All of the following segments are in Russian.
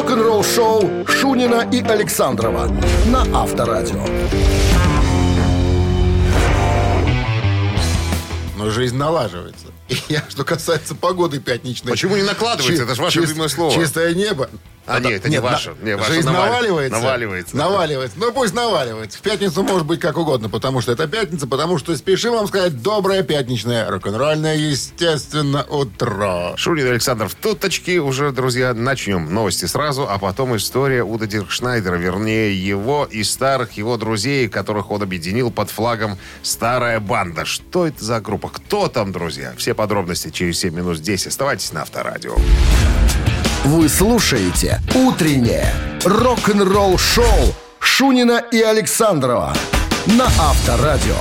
Рок-н-ролл шоу Шунина и Александрова на Авторадио. Но жизнь налаживается. И я, что касается погоды пятничной. Почему не накладывается? Чи- Это же ваше чис- любимое слово. Чистое небо. А, нет, это не на- ваше. Не, ваше Жизнь навали- наваливается. наваливается. Наваливается. Ну, пусть наваливается. В пятницу может быть как угодно, потому что это пятница, потому что спешим вам сказать доброе пятничное, рок-н-ролльное, естественно, утро. Александр в туточке. Уже, друзья, начнем новости сразу, а потом история Уда Диркшнайдера, вернее, его и старых его друзей, которых он объединил под флагом «Старая банда». Что это за группа? Кто там, друзья? Все подробности через 7 минут здесь. Оставайтесь на Авторадио. Вы слушаете «Утреннее рок-н-ролл-шоу» Шунина и Александрова на Авторадио.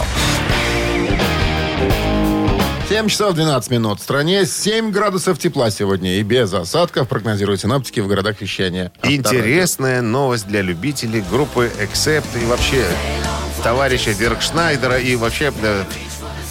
7 часов 12 минут. В стране 7 градусов тепла сегодня и без осадков прогнозируют синоптики в городах вещания. Авторадио. Интересная новость для любителей группы Accept и вообще товарища Диркшнайдера и вообще э,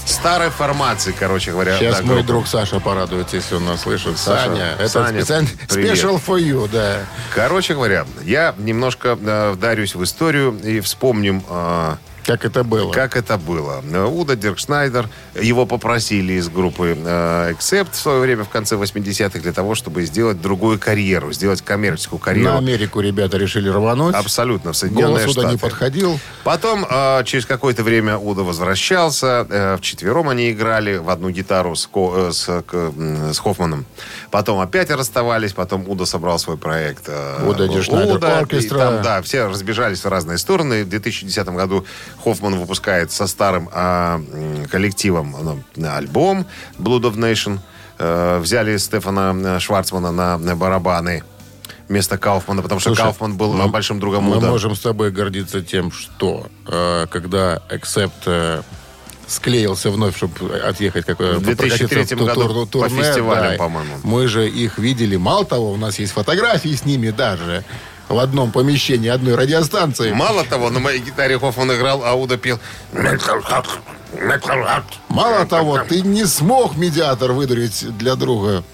старой формации, короче говоря. Сейчас да, мой друг Саша порадуется, если он нас слышит. Саша, Саня, это Саня, специально привет. special for you, да. Короче говоря, я немножко э, вдарюсь в историю и вспомним, э, Как это было? как это было. Э, Удо Диркшнайдер, его попросили из группы э, Accept в свое время, в конце 80-х, для того, чтобы сделать другую карьеру, сделать коммерческую карьеру. На Америку ребята решили рвануть. Абсолютно, в Соединенные Голос Штаты. не подходил. Потом, э, через какое-то время Удо возвращался. Э, вчетвером они играли в одну гитару с, Ко- э, с, с Хоффманом. Потом опять расставались. Потом Удо собрал свой проект. э, Удо Диркшнайдер Удо, и Оркестра. там, да, все разбежались в разные стороны. В 2010 году Хоффман выпускает со старым а, коллективом ну, альбом Blood of Nation. Э, взяли Стефана э, Шварцмана на, на барабаны вместо Кауфмана, потому что Слушай, Кауфман был мы- большим другом Мы Уда. можем с тобой гордиться тем, что э, когда Accept э, склеился вновь, чтобы отъехать какое В 2003 году по фестивалям, по-моему. Мы же их видели. Мало того, у нас есть фотографии с ними даже в одном помещении одной радиостанции. Мало того, на моей гитаре Хоффман играл, а Уда пел «Metal Heart, Metal Heart». Мало того, ты не смог медиатор выдурить для друга.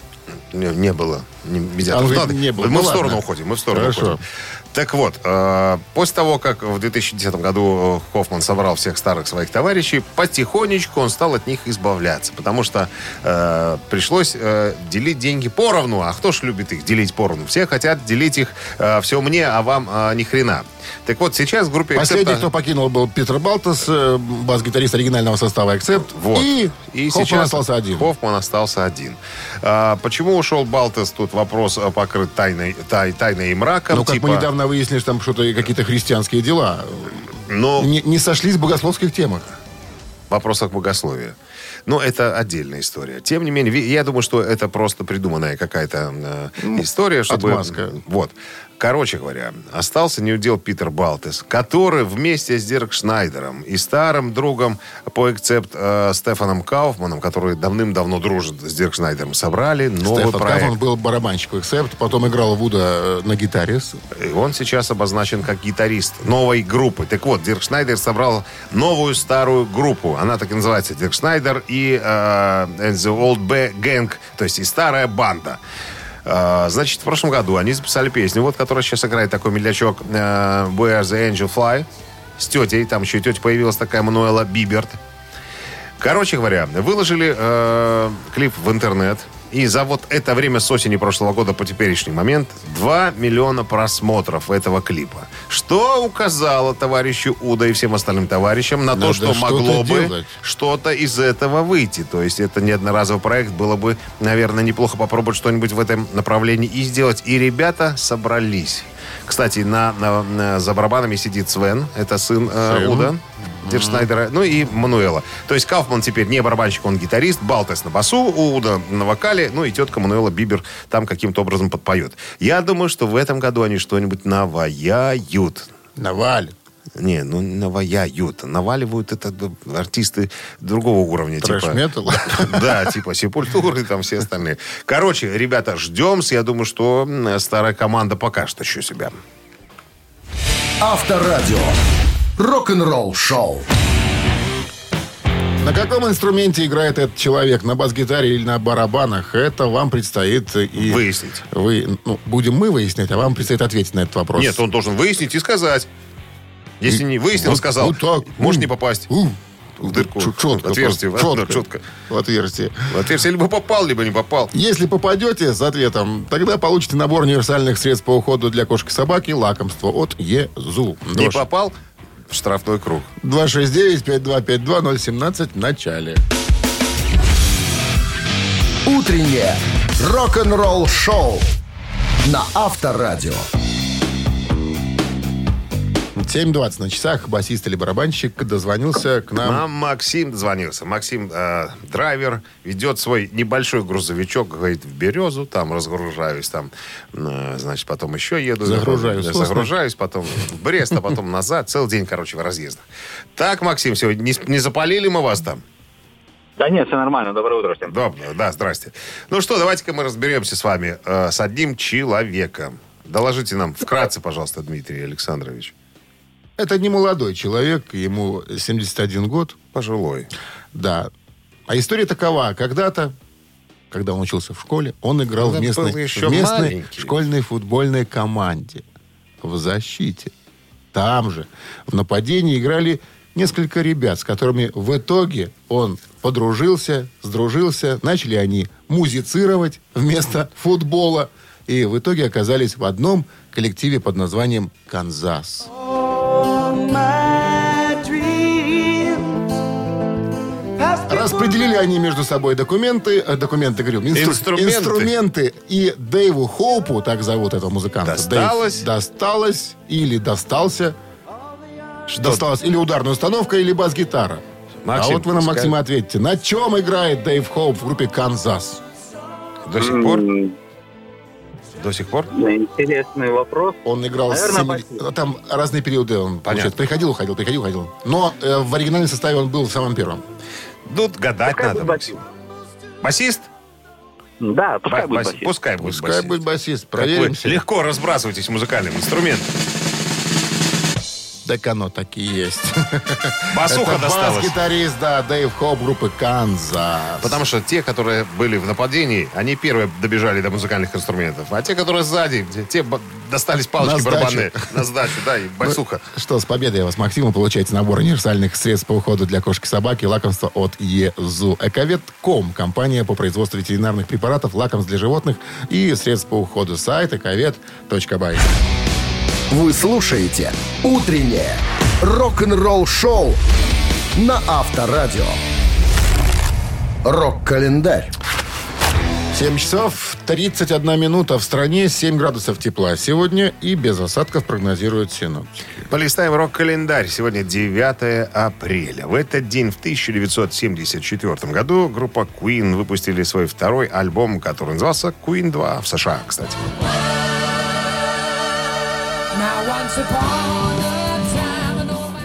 Не, не было. Не, медиаторов. А Ладно, не было. Мы Ну в ладно. сторону уходим. Мы в сторону Хорошо. уходим. Так вот, э, после того, как в 2010 году э, Хоффман собрал всех старых своих товарищей, потихонечку он стал от них избавляться. Потому что э, пришлось э, делить деньги поровну. А кто ж любит их делить поровну? Все хотят делить их э, все мне, а вам э, ни хрена. Так вот, сейчас в группе Последний, Accept- кто покинул, был Питер Балтас, э, бас-гитарист оригинального состава Accept. Вот. И, И Хоффман сейчас остался один. Хоффман остался один. А, почему ушел Балтес? Тут вопрос а, покрыт тайной, тай, тайной и мраком. Ну, как типа, мы недавно выяснили, что там что-то, какие-то христианские дела. Но Не, не сошлись в богословских темах. вопросах богословия. Но это отдельная история. Тем не менее, я думаю, что это просто придуманная какая-то э, история, чтобы... отмазка. Вот. Короче говоря, остался неудел Питер Балтес, который вместе с Дирк Шнайдером и старым другом по экцепт э, Стефаном Кауфманом, который давным-давно дружит с Дирк Шнайдером, собрали новый Стефан проект. Кафман был барабанщик Accept, потом играл Вуда э, на гитаре. И он сейчас обозначен как гитарист новой группы. Так вот, Дирк Шнайдер собрал новую старую группу. Она так и называется. Дирк Шнайдер и э, and the Old B Gang, то есть и старая банда. Э, значит, в прошлом году они записали песню, вот, которая сейчас играет такой медлячок э, Where the Angel Fly с тетей. Там еще и тетя появилась такая Мануэла Биберт. Короче говоря, выложили э, клип в интернет. И за вот это время с осени прошлого года по теперешний момент 2 миллиона просмотров этого клипа. Что указало товарищу Уда и всем остальным товарищам на Надо то, что что-то могло бы делать. что-то из этого выйти. То есть это не одноразовый проект. Было бы, наверное, неплохо попробовать что-нибудь в этом направлении и сделать. И ребята собрались. Кстати, на, на- на- за барабанами сидит Свен. Это сын э. Удо. Диркшнайдера, ну и Мануэла. То есть Кауфман теперь не барабанщик, он гитарист, Балтес на басу, Удо на вокале, ну и тетка Мануэла Бибер там каким-то образом подпоет. Я думаю, что в этом году они что-нибудь наваяют. Наваль. Не, ну наваяют. Наваливают это артисты другого уровня. типа. Трэш-метал? Да, типа Сепультуры и там все остальные. Короче, ребята, ждем. Я думаю, что старая команда покажет еще себя. Авторадио. Рок-н-ролл шоу. На каком инструменте играет этот человек? На бас-гитаре или на барабанах? Это вам предстоит и... Выяснить. Вы, ну, будем мы выяснять, а вам предстоит ответить на этот вопрос. Нет, он должен выяснить и сказать. Если не выяснил, Вот- сказал, вот так. может М. не попасть. У, В дырку. Четко. Отверстие. четко. четко. В отверстие. В отверстие либо попал, либо не попал. Если попадете с ответом, тогда получите набор универсальных средств по уходу для кошки и собаки «Лакомство» от ЕЗУ. Не попал, в штрафной круг. 269-5252-017 в начале. Утреннее рок-н-ролл-шоу на Авторадио. 7.20 на часах. Басист или барабанщик дозвонился к нам. Нам Максим дозвонился. Максим, э, драйвер, ведет свой небольшой грузовичок, говорит, в Березу, там разгружаюсь, там, э, значит, потом еще еду. Загружаюсь. Да, Загружаюсь, потом в Брест, а потом назад. Целый день, короче, в разъездах. Так, Максим, сегодня не, не запалили мы вас там? Да нет, все нормально. Доброе утро всем. Доброе, да, здрасте. Ну что, давайте-ка мы разберемся с вами э, с одним человеком. Доложите нам вкратце, пожалуйста, Дмитрий Александрович. Это не молодой человек, ему 71 год. Пожилой. Да. А история такова. Когда-то, когда он учился в школе, он играл Когда в местной, еще в местной маленький. школьной футбольной команде в защите. Там же в нападении играли несколько ребят, с которыми в итоге он подружился, сдружился. Начали они музицировать вместо футбола. И в итоге оказались в одном коллективе под названием «Канзас». Распределили они между собой документы, э, документы, говорю, инстру- Инструменты. инструменты. И Дэйву Хоупу, так зовут этого музыканта. Досталось? Дэйв досталось или достался. Досталась или ударная установка, или бас-гитара. Максим, а вот вы нам, пускай- Максим, ответьте. На чем играет Дэйв Хоуп в группе «Канзас»? До сих пор? М, До сих пор? Интересный вопрос. Он играл с Наверное, семи- басист. Там разные периоды он, получается, приходил, уходил, приходил, уходил. Но э, в оригинальном составе он был в самом первом. Тут гадать Пускай надо, Максим. Басист? Да, пускай Ба- будет бас- басист. Пускай будет Пускай басист. будет басист. Проверимся. легко разбрасываетесь музыкальным инструментом. Так оно так и есть. Басуха Это досталась. бас-гитарист, да, Дэйв Хоуп группы «Канзас». Потому что те, которые были в нападении, они первые добежали до музыкальных инструментов. А те, которые сзади, те- достались палочки На сдачу. барабанные на сдачу, да, и басуха. Что, с победой вас, Максим, вы получаете набор универсальных средств по уходу для кошки и собаки, лакомства от ЕЗУ. Эковет.ком, компания по производству ветеринарных препаратов, лакомств для животных и средств по уходу. Сайт эковет.бай. Вы слушаете «Утреннее рок-н-ролл-шоу» на Авторадио. Рок-календарь. 7 часов 31 минута. В стране 7 градусов тепла сегодня и без осадков прогнозируют синоптики. Полистаем рок-календарь. Сегодня 9 апреля. В этот день, в 1974 году, группа Queen выпустили свой второй альбом, который назывался Queen 2 в США, кстати.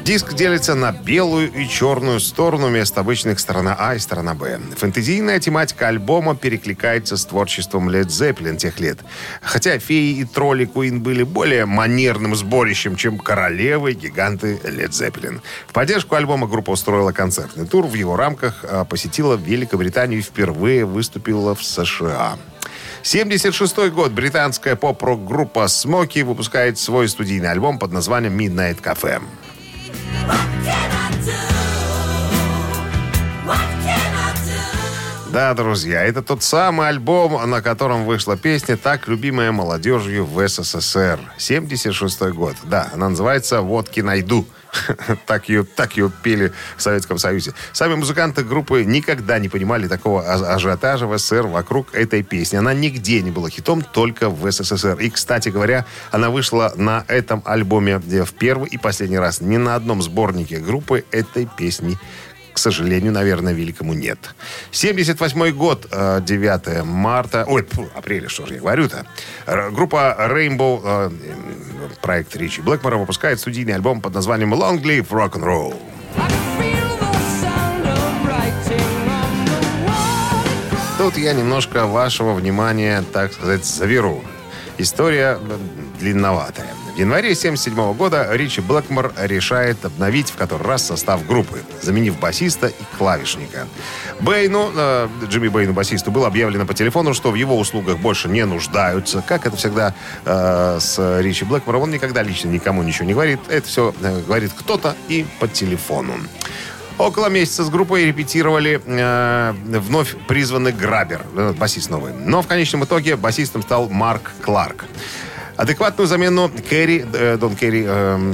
Диск делится на белую и черную сторону вместо обычных сторона А и сторона Б. Фэнтезийная тематика альбома перекликается с творчеством Led Zeppelin тех лет. Хотя феи и тролли Queen были более манерным сборищем, чем королевы и гиганты Led Zeppelin. В поддержку альбома группа устроила концертный тур. В его рамках а, посетила Великобританию и впервые выступила в США. 76 год. Британская поп-рок-группа Смоки выпускает свой студийный альбом под названием Midnight Cafe. Да, друзья, это тот самый альбом, на котором вышла песня, так любимая молодежью в СССР. 76 год. Да, она называется «Водки найду». Так ее, так ее пели в Советском Союзе. Сами музыканты группы никогда не понимали такого а- ажиотажа в СССР вокруг этой песни. Она нигде не была хитом, только в СССР. И, кстати говоря, она вышла на этом альбоме в первый и последний раз. Ни на одном сборнике группы этой песни к сожалению, наверное, великому нет. 78 год, э, 9 марта, ой, фу, апреля, что же я говорю-то. Группа Rainbow, э, э, проект Ричи Блэкмора, выпускает студийный альбом под названием Long Live Rock'n'Roll. Тут я немножко вашего внимания, так сказать, заберу. История э, длинноватая. Январе 1977 года Ричи Блэкмор решает обновить в который раз состав группы, заменив басиста и клавишника. Бэйну, э, Джимми Бэйну, басисту, было объявлено по телефону, что в его услугах больше не нуждаются. Как это всегда э, с Ричи Блэкмором, он никогда лично никому ничего не говорит. Это все э, говорит кто-то и по телефону. Около месяца с группой репетировали э, вновь призванный Грабер, э, басист новый. Но в конечном итоге басистом стал Марк Кларк. Адекватную замену Керри, э, Дон Керри, э,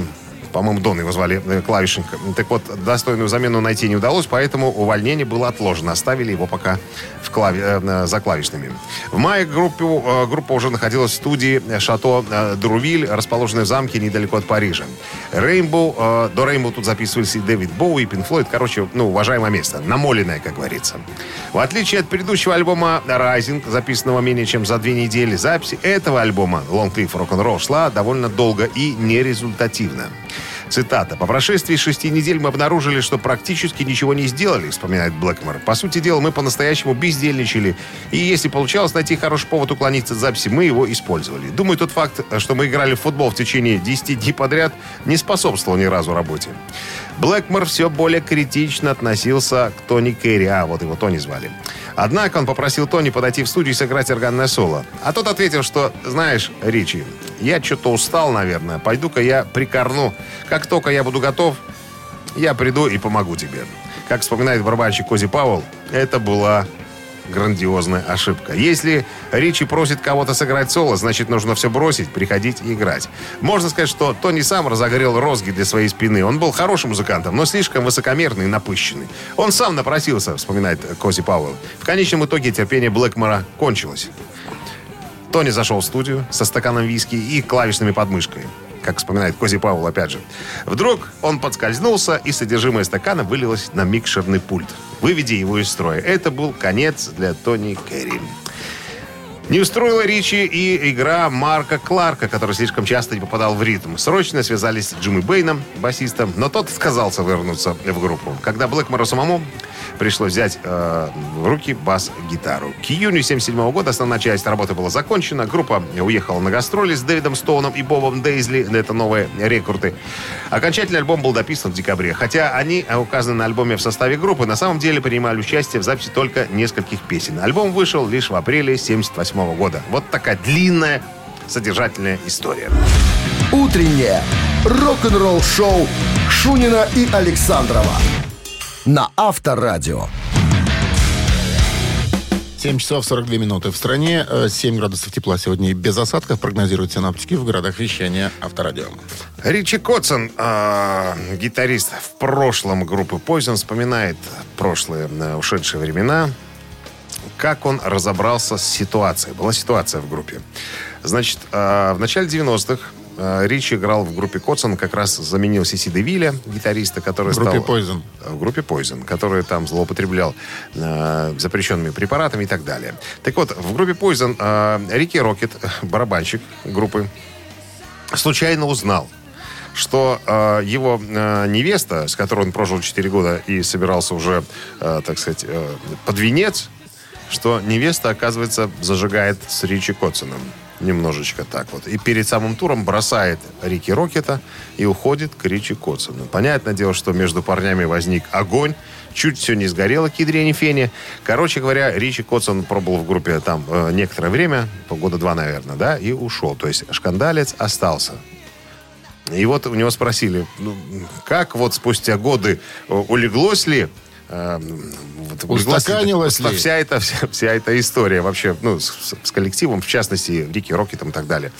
по-моему, Дон его звали, э, клавишник. Так вот, достойную замену найти не удалось, поэтому увольнение было отложено. Оставили его пока в клави... э, за клавишными. В мае группу, э, группа уже находилась в студии Шато э, Друвиль, расположенной в замке недалеко от Парижа. Рейнбоу, э, до Рейнбоу тут записывались и Дэвид Боу, и Пин Флойд. Короче, ну, уважаемое место. Намоленное, как говорится. В отличие от предыдущего альбома «Rising», записанного менее чем за две недели, запись этого альбома «Long Live Rock'n'Roll» шла довольно долго и нерезультативно. Цитата. «По прошествии шести недель мы обнаружили, что практически ничего не сделали», вспоминает Блэкмор. «По сути дела, мы по-настоящему бездельничали. И если получалось найти хороший повод уклониться от записи, мы его использовали. Думаю, тот факт, что мы играли в футбол в течение 10 дней подряд, не способствовал ни разу работе». Блэкмор все более критично относился к Тони Керри. А, вот его Тони звали. Однако он попросил Тони подойти в студию и сыграть органное соло. А тот ответил, что, знаешь, Ричи, я что-то устал, наверное. Пойду-ка я прикорну. Как только я буду готов, я приду и помогу тебе. Как вспоминает барабанщик Кози Пауэлл, это была грандиозная ошибка. Если Ричи просит кого-то сыграть соло, значит, нужно все бросить, приходить и играть. Можно сказать, что Тони сам разогрел розги для своей спины. Он был хорошим музыкантом, но слишком высокомерный и напыщенный. Он сам напросился, вспоминает Кози Пауэлл. В конечном итоге терпение Блэкмора кончилось. Тони зашел в студию со стаканом виски и клавишными подмышкой как вспоминает Кози Пауэлл опять же. Вдруг он подскользнулся, и содержимое стакана вылилось на микшерный пульт, выведя его из строя. Это был конец для Тони Керри. Не устроила Ричи и игра Марка Кларка, который слишком часто не попадал в ритм. Срочно связались с Джимми Бэйном, басистом, но тот отказался вернуться в группу. Когда Блэкмору самому пришлось взять э, в руки бас-гитару. К июню 77 года основная часть работы была закончена. Группа уехала на гастроли с Дэвидом Стоуном и Бобом Дейзли. Это новые рекорды. Окончательный альбом был дописан в декабре. Хотя они указаны на альбоме в составе группы, на самом деле принимали участие в записи только нескольких песен. Альбом вышел лишь в апреле 78 года. Вот такая длинная содержательная история. Утреннее рок-н-ролл-шоу Шунина и Александрова на Авторадио. 7 часов 42 минуты. В стране э, 7 градусов тепла сегодня и без осадков прогнозируют синаптики в городах вещания Авторадио. Ричи Котсон, э, гитарист в прошлом группы Poison, вспоминает прошлые э, ушедшие времена, как он разобрался с ситуацией. Была ситуация в группе. Значит, э, в начале 90-х э, Ричи играл в группе Котсон, как раз заменил Сиси Девиля, гитариста, который В группе стал... Poison. В группе Poison, который там злоупотреблял э, запрещенными препаратами и так далее. Так вот, в группе Poison э, Рики Рокет, барабанщик группы, случайно узнал, что э, его э, невеста, с которой он прожил 4 года и собирался уже, э, так сказать, э, под венец, что невеста, оказывается, зажигает с Ричи Котсоном. Немножечко так вот. И перед самым туром бросает Рики Рокета и уходит к Ричи Котсону. Понятное дело, что между парнями возник огонь. Чуть все не сгорело, к ядрене фене. Короче говоря, Ричи Котсон пробовал в группе там э, некоторое время, года два, наверное, да, и ушел. То есть шкандалец остался. И вот у него спросили, ну, как вот спустя годы э, улеглось ли э, вот, Устаканилась ли? вся эта, вся, вся эта история вообще, ну, с, с коллективом, в частности, Рики Рокетом и так далее.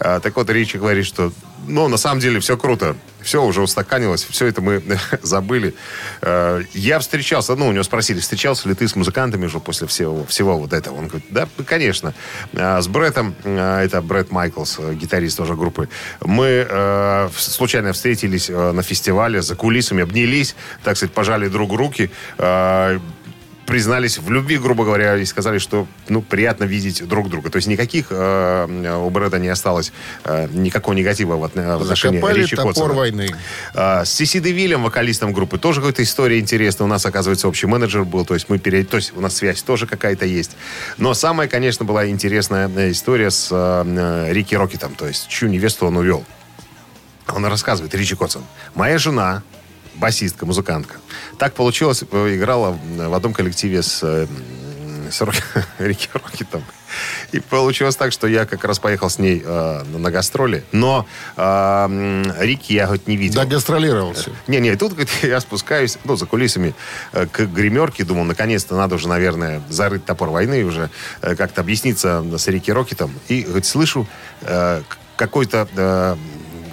А, так вот, Ричи говорит, что, ну, на самом деле, все круто. Все уже устаканилось, все это мы забыли. А, я встречался, ну, у него спросили, встречался ли ты с музыкантами уже после всего, всего вот этого? Он говорит, да, конечно. А, с Бреттом, это Бретт Майклс, гитарист тоже группы, мы случайно встретились на фестивале, за кулисами, обнялись, так сказать, пожали друг руки. Признались в любви, грубо говоря, и сказали, что ну, приятно видеть друг друга. То есть никаких э, у Брэда не осталось э, никакого негатива в, от- в отношении Закопали Ричи топор Коттсона. войны. А, С Сиси Девилем, вокалистом группы, тоже какая-то история интересная. У нас, оказывается, общий менеджер был, то есть мы пере... то есть у нас связь тоже какая-то есть. Но самая, конечно, была интересная э, история с э, э, Рики Рокетом, то есть чью невесту он увел. Он рассказывает, Ричи Котсон. Моя жена, басистка, музыкантка, так получилось, э, играла в одном коллективе с, э, с Рок- Рики Рокетом. И получилось так, что я как раз поехал с ней э, на гастроли. Но э, Рики я хоть не видел. Да, гастролировался. Не-не, тут говорит, я спускаюсь, ну, за кулисами э, к гримерке, думал, наконец-то надо уже, наверное, зарыть топор войны уже э, как-то объясниться с Рики Рокетом. И, говорит, слышу э, какой-то э,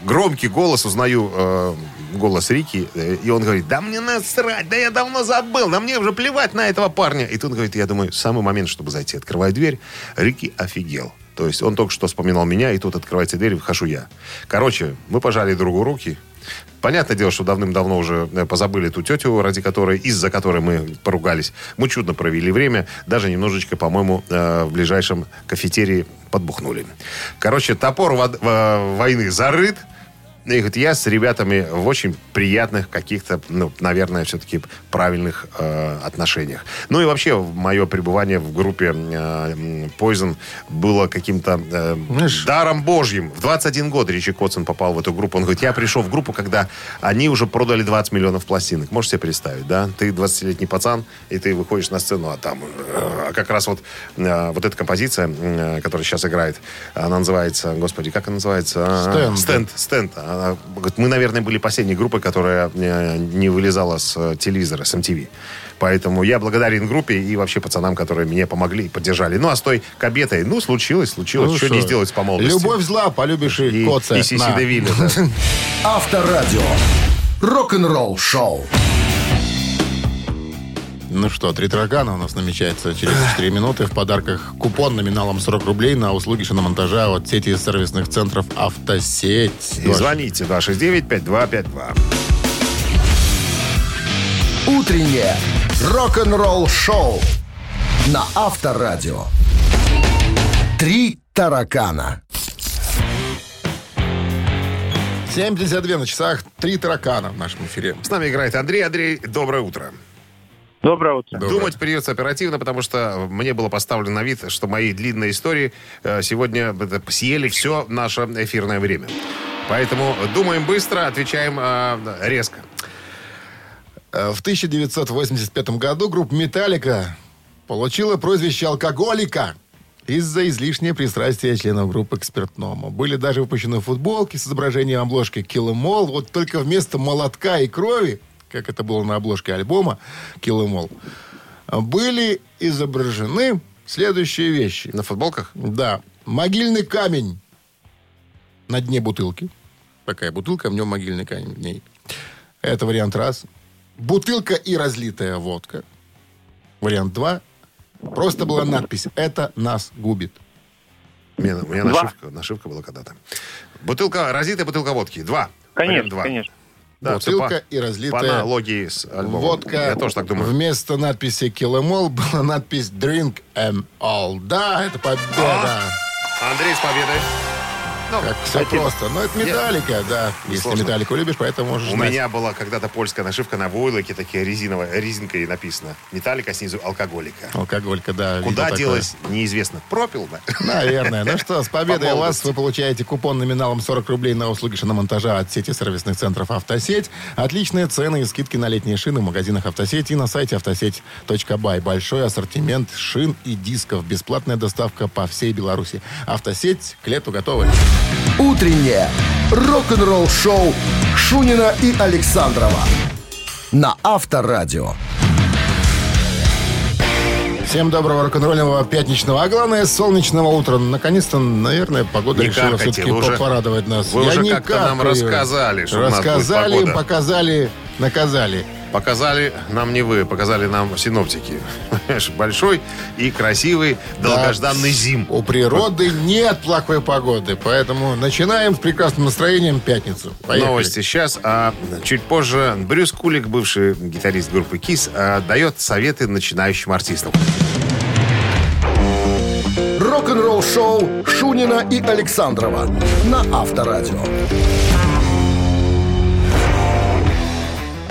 громкий голос, узнаю э, голос Рики, э, и он говорит, да мне насрать, да я давно забыл, да мне уже плевать на этого парня. И тут, говорит, я думаю, самый момент, чтобы зайти. Открываю дверь, Рики офигел. То есть он только что вспоминал меня, и тут открывается дверь, и выхожу я. Короче, мы пожали другу руки. Понятное дело, что давным-давно уже э, позабыли ту тетю, ради которой, из-за которой мы поругались. Мы чудно провели время, даже немножечко, по-моему, э, в ближайшем кафетерии подбухнули. Короче, топор войны зарыт. И говорит, я с ребятами в очень приятных каких-то, ну, наверное, все-таки правильных э, отношениях. Ну и вообще, мое пребывание в группе э, Poison было каким-то э, Знаешь- даром божьим. В 21 год Ричи Котсон попал в эту группу. Он говорит, я пришел в группу, когда они уже продали 20 миллионов пластинок. Можете себе представить, да? Ты 20-летний пацан, и ты выходишь на сцену, а там э, как раз вот, э, вот эта композиция, э, которая сейчас играет, она называется, господи, как она называется? А, Стенд. Стенд. Стенд. Она говорит, мы, наверное, были последней группой, которая э, не вылезала с э, телевизора, с MTV. Поэтому я благодарен группе и вообще пацанам, которые мне помогли и поддержали. Ну, а с той кабетой, ну, случилось, случилось. Ну что что, не сделать по молодости. Любовь зла, полюбишь и, и, коца. и Сиси На. Девилля. Авторадио. Рок-н-ролл шоу. Ну что, три таракана у нас намечается через 4 минуты. В подарках купон номиналом 40 рублей на услуги шиномонтажа от сети сервисных центров «Автосеть». И звоните 269-5252. Утреннее рок-н-ролл шоу на Авторадио. Три таракана. 7.52 на часах. Три таракана в нашем эфире. С нами играет Андрей. Андрей, доброе утро. Доброе утро. Доброе. Думать придется оперативно, потому что мне было поставлено на вид, что мои длинные истории э, сегодня съели все наше эфирное время. Поэтому думаем быстро, отвечаем э, резко. Э, В 1985 году группа «Металлика» получила прозвище «алкоголика» из-за излишнего пристрастия членов группы к спиртному. Были даже выпущены футболки с изображением обложки All. Вот только вместо молотка и крови, как это было на обложке альбома Kill Em All, были изображены следующие вещи. На футболках? Да. Могильный камень на дне бутылки. Такая бутылка, в нем могильный камень в ней. Это вариант раз. Бутылка и разлитая водка. Вариант два. Просто была надпись «Это нас губит». У меня, у меня нашивка, нашивка была когда-то. Бутылка, разлитая бутылка водки. Два. Конечно, два. конечно. Да, Бутылка по- и разлитая По аналогии с альбомом. водка. Я тоже так думаю. Вместо надписи «Kill em all» была надпись «Drink em all». Да, это победа. Андрей с победой. Ну, Как все просто. Но это металлика, да. Если Сложно. металлику любишь, поэтому можешь У знать. меня была когда-то польская нашивка на войлоке, такие резиновая, резинкой написано. Металлика снизу алкоголика. Алкоголька, да. Куда делась, неизвестно. Пропил бы. Наверное. Ну что, с победой По вас вы получаете купон номиналом 40 рублей на услуги шиномонтажа от сети сервисных центров «Автосеть». Отличные цены и скидки на летние шины в магазинах «Автосеть» и на сайте автосеть.бай. Большой ассортимент шин и дисков. Бесплатная доставка по всей Беларуси. «Автосеть» к лету готовы. Утреннее рок-н-ролл шоу Шунина и Александрова на Авторадио. Всем доброго рок-н-ролльного пятничного, а главное солнечного утра. Наконец-то, наверное, погода Не решила все-таки порадовать нас. вы Я уже не как-то нам рассказали, что у нас будет Рассказали, погода. показали, наказали. Показали нам не вы, показали нам синоптики. Большой и красивый долгожданный зим. У природы нет плохой погоды, поэтому начинаем с прекрасным настроением пятницу. Поехали. Новости сейчас, а чуть позже Брюс Кулик, бывший гитарист группы Кис, дает советы начинающим артистам. Рок-н-ролл шоу Шунина и Александрова на Авторадио.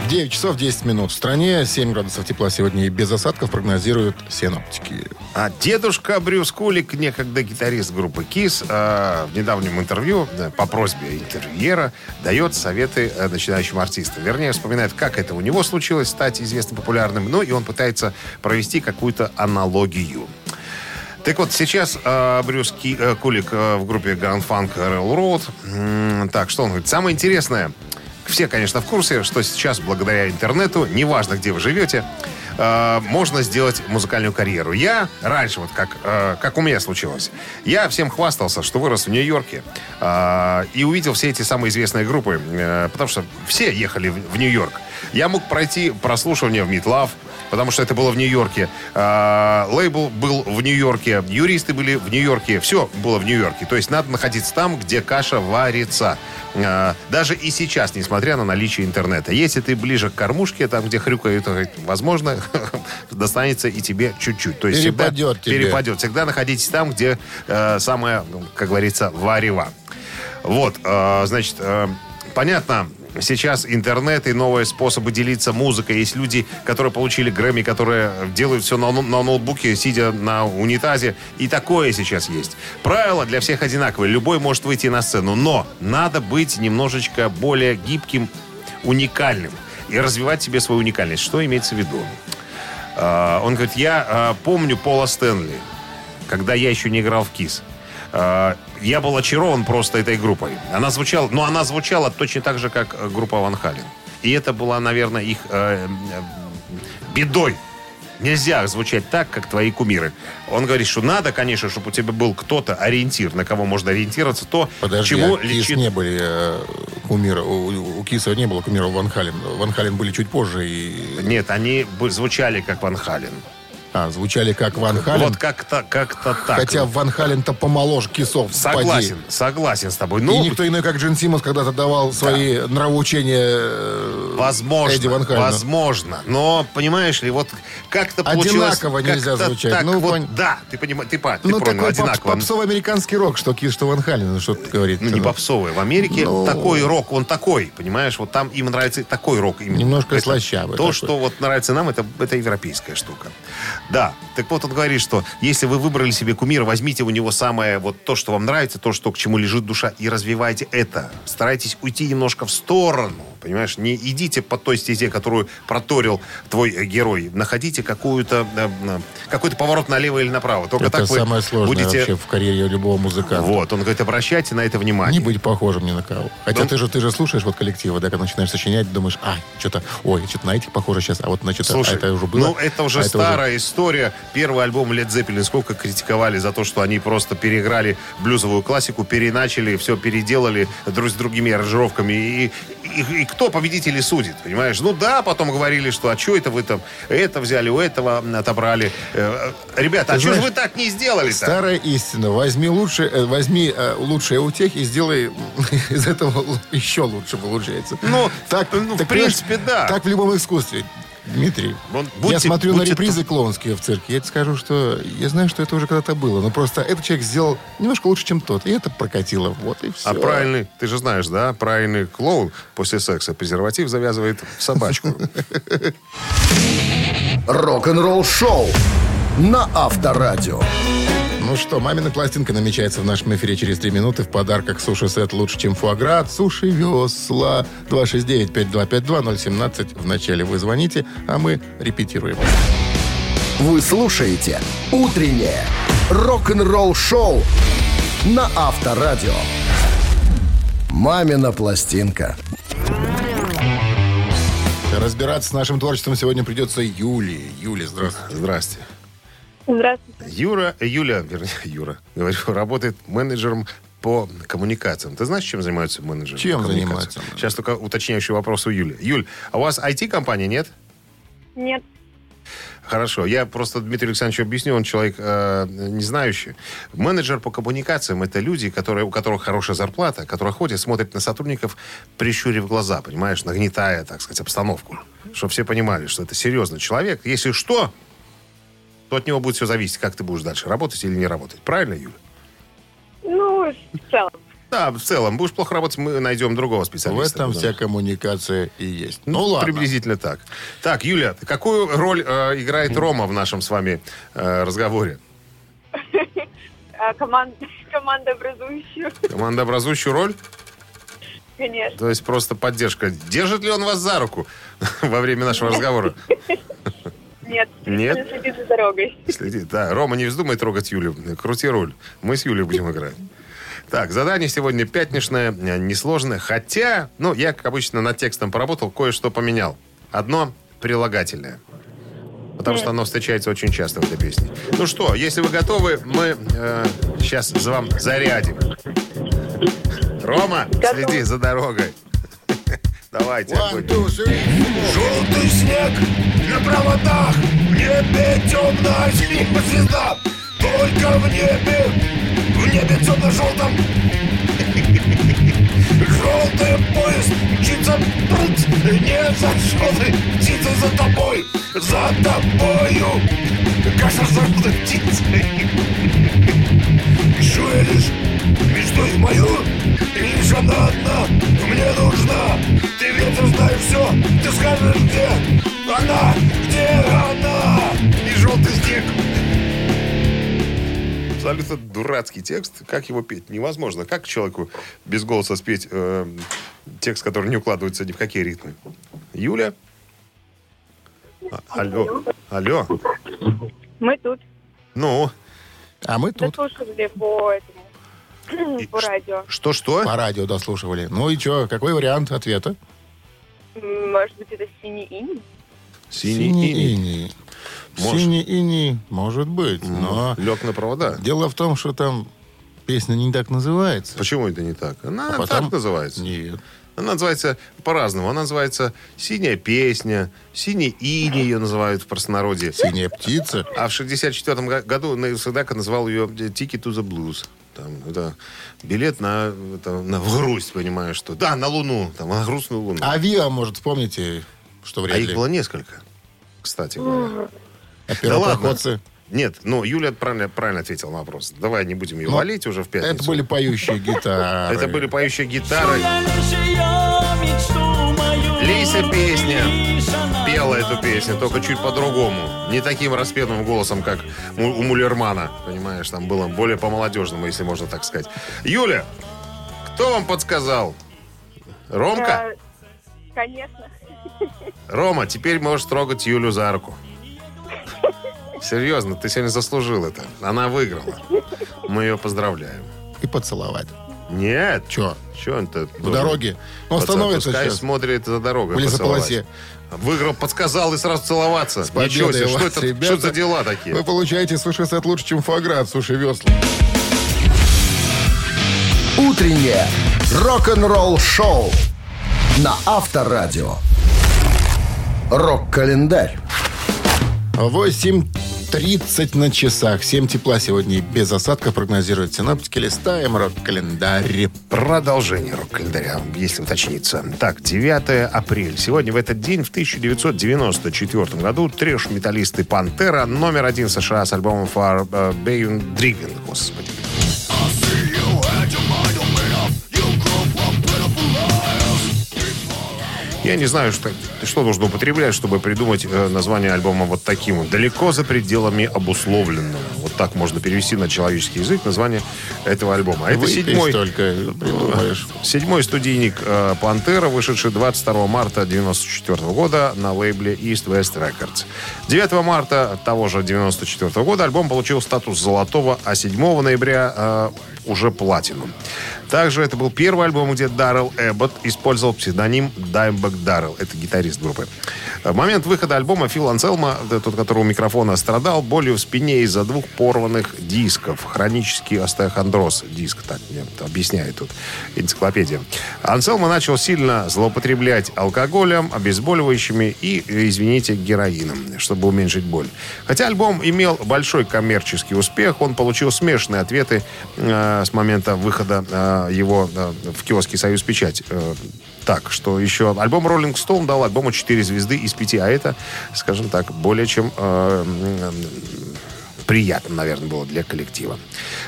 9 часов 10 минут. В стране 7 градусов тепла сегодня и без осадков прогнозируют синоптики. А дедушка Брюс Кулик, некогда гитарист группы Кис, в недавнем интервью да, по просьбе интервьюера дает советы э, начинающим артистам. Вернее, вспоминает, как это у него случилось стать известным, популярным. Ну, и он пытается провести какую-то аналогию. Так вот, сейчас э, Брюс Ки, э, Кулик э, в группе Grand Funk Railroad. М, так, что он говорит? Самое интересное, все, конечно, в курсе, что сейчас благодаря интернету, неважно, где вы живете, э, можно сделать музыкальную карьеру. Я раньше, вот как, э, как у меня случилось, я всем хвастался, что вырос в Нью-Йорке э, и увидел все эти самые известные группы, э, потому что все ехали в, в Нью-Йорк. Я мог пройти прослушивание в Митлав, потому что это было в Нью-Йорке. А, лейбл был в Нью-Йорке, юристы были в Нью-Йорке, все было в Нью-Йорке. То есть надо находиться там, где каша варится. А, даже и сейчас, несмотря на наличие интернета. Если ты ближе к кормушке, там, где хрюкают, возможно, достанется и тебе чуть-чуть. То есть Перепадет всегда тебе. перепадет. Всегда находитесь там, где э, самое, как говорится, варево. Вот, э, значит, э, понятно, сейчас интернет и новые способы делиться музыкой. Есть люди, которые получили Грэмми, которые делают все на, на ноутбуке, сидя на унитазе. И такое сейчас есть. Правила для всех одинаковые. Любой может выйти на сцену. Но надо быть немножечко более гибким, уникальным. И развивать себе свою уникальность. Что имеется в виду? А, Он говорит, я а, помню Пола Стэнли, когда я еще не играл в КИС. А, Я был очарован просто этой группой. Она звучала, но она звучала точно так же, как э, группа Ван Хален. И это была, наверное, их э, э, бедой. Нельзя звучать так, как твои кумиры. Он говорит, что надо, конечно, чтобы у тебя был кто-то ориентир, на кого можно ориентироваться, то, Подожди, чему а Кис лечит... не были э, кумира. У, у Киса не было кумира Ван Хален. Ван Хален были чуть позже и... Нет, они звучали как Ван Хален. А, звучали как Ван Хален. Вот как-то как-то так. Хотя Ван Хален-то помоложе Кисов. поди. Согласен, согласен с тобой. И Ну, никто иной, как Джин Симмонс, когда-то давал свои нравоучения э, возможно, Эдди Ван Халену. возможно. Но, понимаешь ли, вот как-то получилось... Одинаково нельзя звучать. так Ну, вот, пон- Да, ты понимаешь, ты, ты Ну, понял, такой поп- одинаково. попсовый американский рок, что Кис, что Ван Хален, ну, что говорит. Ну, не попсовый. В Америке Ну. такой рок, он такой, понимаешь? Вот там им нравится такой рок. Им Немножко это- слащавый То, такой. что вот нравится нам, это, это европейская штука. Да. Так вот, он говорит, что если вы выбрали себе кумира, возьмите у него самое вот то, что вам нравится, то, что к чему лежит душа, и развивайте это. Старайтесь уйти немножко в сторону, понимаешь? Не идите по той стезе, которую проторил твой э, герой. Находите какую-то, э, э, какой-то поворот налево или направо. Только Это так вы самое сложное будете... вообще в карьере любого музыканта. Вот, он говорит, обращайте на это внимание. Не быть похожим ни на кого. Хотя Ну- ты же ты же слушаешь вот коллективы, да, когда начинаешь сочинять, думаешь, а, что-то, ой, что-то на этих похоже сейчас, а вот значит, Слушай, а это уже было. ну это уже а старая история. Первый альбом Led Zeppelin сколько критиковали за то, что они просто переиграли блюзовую классику, переначали, все переделали друг с другими аранжировками. И, и- и кто победителей судит, понимаешь? Ну да, потом говорили, что а что это вы там это взяли, у этого отобрали. Э, Ребята, а Ты что же вы так не сделали-то? Старая истина. Возьми лучше, э, возьми э, лучшее у тех и сделай из этого еще лучше получается. Ну, так, ну, в так, принципе, понимаешь, да. Так в любом искусстве. Дмитрий, Вон, я будьте- смотрю будьте на репризы клоунские в цирке. Я тебе скажу, что я знаю, что это уже когда-то было. Но просто этот человек сделал немножко лучше, чем тот. И это прокатило. Вот и все. А правильный, ты же знаешь, да, правильный клоун после секса презерватив завязывает в собачку. Рок-н-ролл шоу на Авторадио. Ну что, мамина пластинка намечается в нашем эфире через три минуты. В подарках суши-сет лучше, чем фуагра. от Суши весла. 269-5252-017. Вначале вы звоните, а мы репетируем. Вы слушаете «Утреннее рок-н-ролл шоу» на Авторадио. «Мамина пластинка». Разбираться с нашим творчеством сегодня придется Юле. Юле, здравствуйте. Здрасте. Здравствуйте. Юра, Юля, вернее, Юра, говорю, работает менеджером по коммуникациям. Ты знаешь, чем занимаются менеджеры? Чем занимаются? Сейчас только уточняющий вопрос у Юли. Юль, а у вас IT-компания нет? Нет. Хорошо, я просто Дмитрию Александровичу объясню, он человек э, не знающий. Менеджер по коммуникациям это люди, которые, у которых хорошая зарплата, которые ходят, смотрят на сотрудников, прищурив глаза, понимаешь, нагнетая, так сказать, обстановку. Чтобы все понимали, что это серьезный человек. Если что, то от него будет все зависеть, как ты будешь дальше работать или не работать. Правильно, Юля? Ну, в целом. Да, в целом. Будешь плохо работать, мы найдем другого В специалиста. этом Потому- вся коммуникация и есть. Ну, Ну, ладно. приблизительно так. Так, Юля, какую роль э, играет Рома в нашем с вами э, разговоре? А, команд, командообразующую, Командообразующую роль? конечно. То есть просто поддержка. Держит ли он вас за руку во время нашего разговора? Нет. Нет? Не следит за дорогой. Следи. Да, Рома, не вздумай трогать Юлю. Крути руль. Мы с Юлей будем играть. Так, задание сегодня пятничное, э, несложное. Хотя, ну, я, как обычно, над текстом поработал, кое-что поменял. Одно прилагательное. Потому что оно встречается очень часто в этой песне. Ну что, если вы готовы, мы сейчас за вам зарядим. Рома, Готов. следи за дорогой. Давайте. One, two. Желтый снег на проводах. В небе темная синема звезда. Только в небе В небе темно-желтом. Желтый поезд мчится прут. Не за желтой птицей за тобой. За тобою Каша за желтой птицей Ищу я лишь мечту мою И лишь она одна. Мне нужна все, ты скажешь где Она, где она И желтый снег Абсолютно дурацкий текст. Как его петь? Невозможно. Как человеку без голоса спеть э, текст, который не укладывается ни в какие ритмы? Юля? А- алло. Алло. Мы тут Ну, А мы тут дослушивали по этому, И по радио. что-что? по радио дослушивали. Ну и что, какой вариант ответа? Может быть, это синий инь? Синий иней. иней. Может. Синий иней, может быть. Но Лег на провода. дело в том, что там песня не так называется. Почему это не так? Она А потом- так называется. Нет. Она называется по-разному. Она называется «Синяя песня», «Синий иней» ее называют в простонародье. Синяя птица. А в 64 га- году Судак назвал ее «Ticket to the Blues». Там, это билет на, это, на грусть, понимаешь, что... Да, на Луну, там, на грустную Луну. А, Авиа, может, вспомните, что вряд их ли. было несколько, кстати говоря. А первопроходцы. Нет, ну, Юля правильно, правильно ответила на вопрос. Давай не будем ее Ну, валить уже в пятницу. Это были поющие гитары. Это были поющие гитары. Лейся песня. Пела эту песню, только чуть по-другому. Не таким распетым голосом, как у у Мулермана. Понимаешь, там было более по-молодежному, если можно так сказать. Юля, кто вам подсказал? Ромка? Э, Конечно. Рома, теперь можешь трогать Юлю за руку. Серьезно, ты сегодня заслужил это. Она выиграла. Мы ее поздравляем. И поцеловать. Нет. Че? Че он-то? В дороге. Ну, остановится Пускай сейчас. смотрит за дорогой. В поцеловать. лесополосе. Выиграл, подсказал и сразу целоваться. С Ничего себе, что это, ребята. что за дела такие? Вы получаете суши-сет лучше, чем фуаград, суши-весла. Утреннее рок-н-ролл-шоу на Авторадио. Рок-календарь. 8.30 на часах. 7 тепла сегодня без осадков прогнозируют синоптики. Листаем рок-календарь. Продолжение рок-календаря, если уточниться. Так, 9 апреля. Сегодня в этот день, в 1994 году, трэш-металлисты «Пантера» номер один США с альбомом «Far э, Beyond Driven». Господи. Я не знаю, что, что нужно употреблять, чтобы придумать э, название альбома вот таким. вот. Далеко за пределами обусловленного. Вот так можно перевести на человеческий язык название этого альбома. А это седьмой, столько, придумаешь. седьмой студийник э, «Пантера», вышедший 22 марта 1994 года на лейбле East West Records. 9 марта того же 1994 года альбом получил статус золотого, а 7 ноября э, уже платину. Также это был первый альбом, где Даррелл Эббот использовал псевдоним Даймбек Даррелл. Это гитарист группы. В момент выхода альбома Фил Анселма, да, тот, который у микрофона, страдал болью в спине из-за двух порванных дисков. Хронический остеохондроз. Диск, так мне объясняет тут энциклопедия. Анселма начал сильно злоупотреблять алкоголем, обезболивающими и, извините, героином, чтобы уменьшить боль. Хотя альбом имел большой коммерческий успех, он получил смешанные ответы э, с момента выхода э, его э, в киоске «Союз Печать». Э, так, что еще альбом Rolling Stone дал альбому 4 звезды из 5, а это, скажем так, более чем э, приятно, наверное, было для коллектива.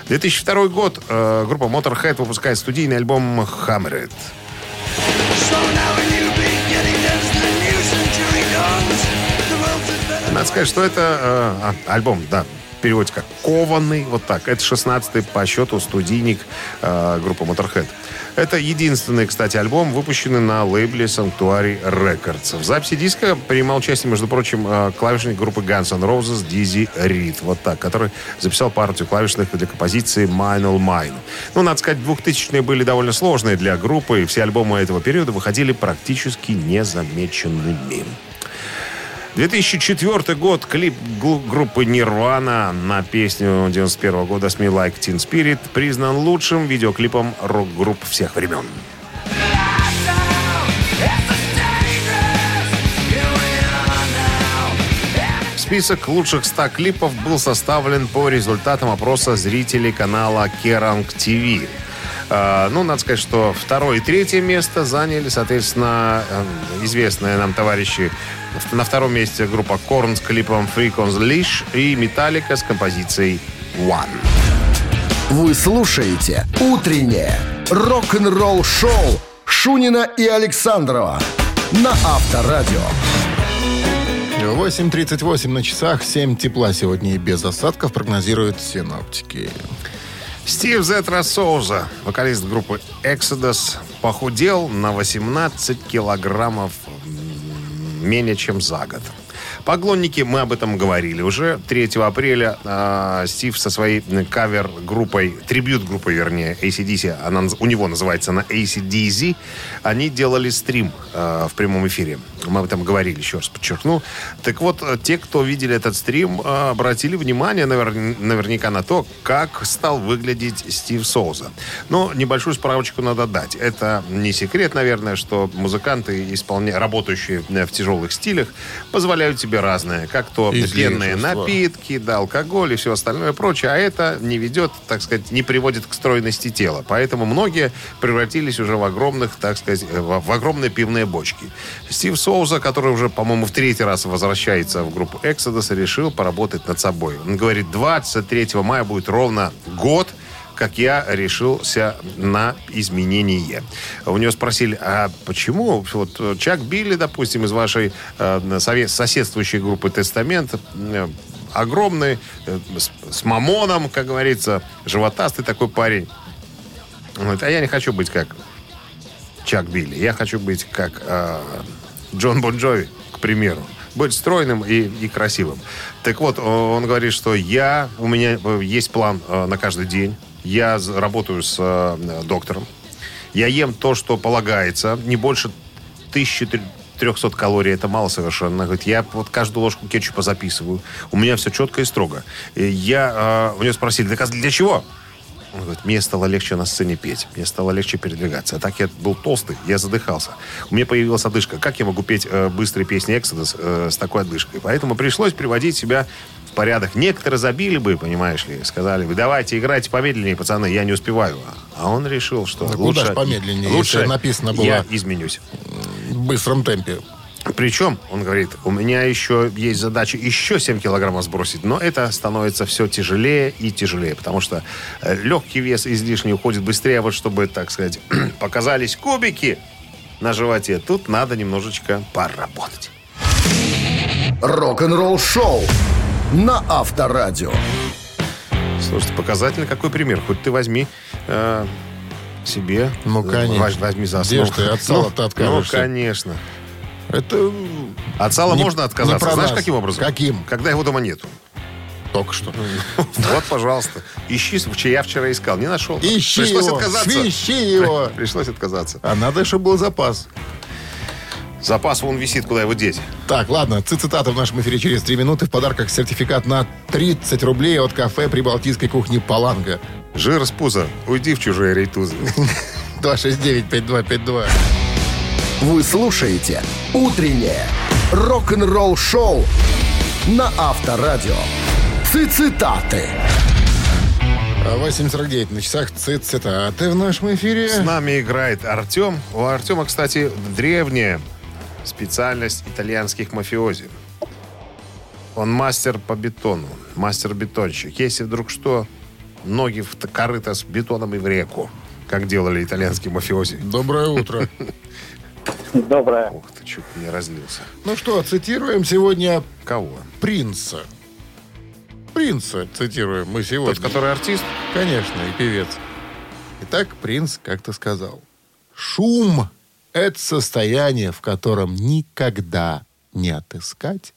2002 год. группа Motorhead выпускает студийный альбом Hammered. Надо сказать, что это э, а, альбом, да, переводе как «Кованный», вот так. Это 16-й по счету студийник э, группы Motorhead. Это единственный, кстати, альбом, выпущенный на лейбле Sanctuary Records. В записи диска принимал участие, между прочим, э, клавишник группы Guns N' Roses Дизи Рид, вот так, который записал партию клавишных для композиции Mine All Mine. Ну, надо сказать, 2000-е были довольно сложные для группы, и все альбомы этого периода выходили практически незамеченными. 2004 год. Клип группы Nirvana на песню 91 года «Smell Like Teen Spirit» признан лучшим видеоклипом рок-групп всех времен. Список лучших 100 клипов был составлен по результатам опроса зрителей канала Kerrang TV. А, Ну, надо сказать, что второе и третье место заняли, соответственно, э, известные нам товарищи. На втором месте группа Korn с клипом Freak on the Leash и Metallica с композицией One. Вы слушаете «Утреннее рок-н-ролл-шоу» Шунина и Александрова на Авторадио. 8.38 на часах, 7 тепла сегодня и без осадков прогнозируют синоптики. Стив Зетра Соуза, вокалист группы Exodus, похудел на 18 килограммов менее чем за год. Поклонники, мы об этом говорили уже. 3 апреля э, Стив со своей кавер-группой, трибют-группой, вернее, ACDC, она, у него называется она ACDZ, они делали стрим э, в прямом эфире. Мы об этом говорили, еще раз подчеркну. Так вот, те, кто видели этот стрим, э, обратили внимание навер- наверняка на то, как стал выглядеть Стив Соуза. Но небольшую справочку надо дать. Это не секрет, наверное, что музыканты, исполня... работающие э, в тяжелых стилях, позволяют себе разное. Как то пенные Излишества. напитки, да, алкоголь и все остальное прочее. А это не ведет, так сказать, не приводит к стройности тела. Поэтому многие превратились уже в огромных, так сказать, э, в, в огромные пивные бочки. Стив Соуза, который уже, по-моему, в третий раз возвращается в группу Exodus, решил поработать над собой. Он говорит, 23 мая будет ровно год, как я решился на изменение. У него спросили, а почему вот э, Чак Билли, допустим, из вашей э, соседствующей группы «Тестамент», э, огромный, э, с, с мамоном, как говорится, животастый такой парень. Он говорит, а я не хочу быть как Чак Билли. Я хочу быть как э, Джон Бон Джови, к примеру. Быть стройным и, и красивым. Так вот, он говорит, что я, у меня э, есть план э, на каждый день. Я работаю с э, доктором. Я ем то, что полагается. Не больше 1300 калорий. Это мало совершенно. Говорит, я вот каждую ложку кетчупа записываю. У меня все четко и строго. Я, э, у него спросили, так для чего? Он говорит, мне стало легче на сцене петь, мне стало легче передвигаться. А так я был толстый, я задыхался. У меня появилась одышка. Как я могу петь э, быстрые песни Exodus э, с такой одышкой? Поэтому пришлось приводить себя порядок. Некоторые забили бы, понимаешь ли, сказали бы, давайте играйте помедленнее, пацаны, я не успеваю. А он решил, что Да куда лучше, ж помедленнее, лучше если написано было- я изменюсь. В быстром темпе. Причем, он говорит, у меня еще есть задача еще 7 килограммов сбросить, но это становится все тяжелее и тяжелее, потому что э, легкий вес излишний уходит быстрее, а вот чтобы, так сказать, показались кубики на животе, тут надо немножечко поработать. Рок-н-ролл-шоу на Авторадио. Слушайте, показательно какой пример. Хоть ты возьми э, себе. Ну, э, конечно. воз- Возьми за Где основу. ж ты от сала-то Ну, откажешься? Ну, конечно. Это От сала Не- можно не отказаться. про Знаешь, каким образом? Каким? Когда его дома нету. Только что. Вот, пожалуйста. Ищи, в- я вчера искал, не нашел. Ищи Пришлось его, отказаться. свищи его. Пришлось отказаться. А надо, чтобы был запас. Запас вон висит, куда его деть. Так, ладно, цитаты в нашем эфире через три минуты. В подарках сертификат на 30 рублей от кафе при Балтийской кухне «Паланга». Жир с пуза, уйди в чужие рейтузы. 269-5252. Вы слушаете «Утреннее рок-н-ролл-шоу» на Авторадио. Цитаты. 8.49 на часах цит цитаты в нашем эфире. С нами играет Артем. У Артема, кстати, древняя специальность итальянских мафиози. Он мастер по бетону, мастер-бетонщик. Если вдруг что, ноги в корыто с бетоном и в реку, как делали итальянские мафиози. Доброе утро. Доброе. Ух ты, чуть не разлился. Ну что, цитируем сегодня Кого? принца. Принца цитируем мы сегодня. Тот, который артист? Конечно, и певец. Итак, принц как-то сказал. Шум — это состояние, в котором никогда не отыскать.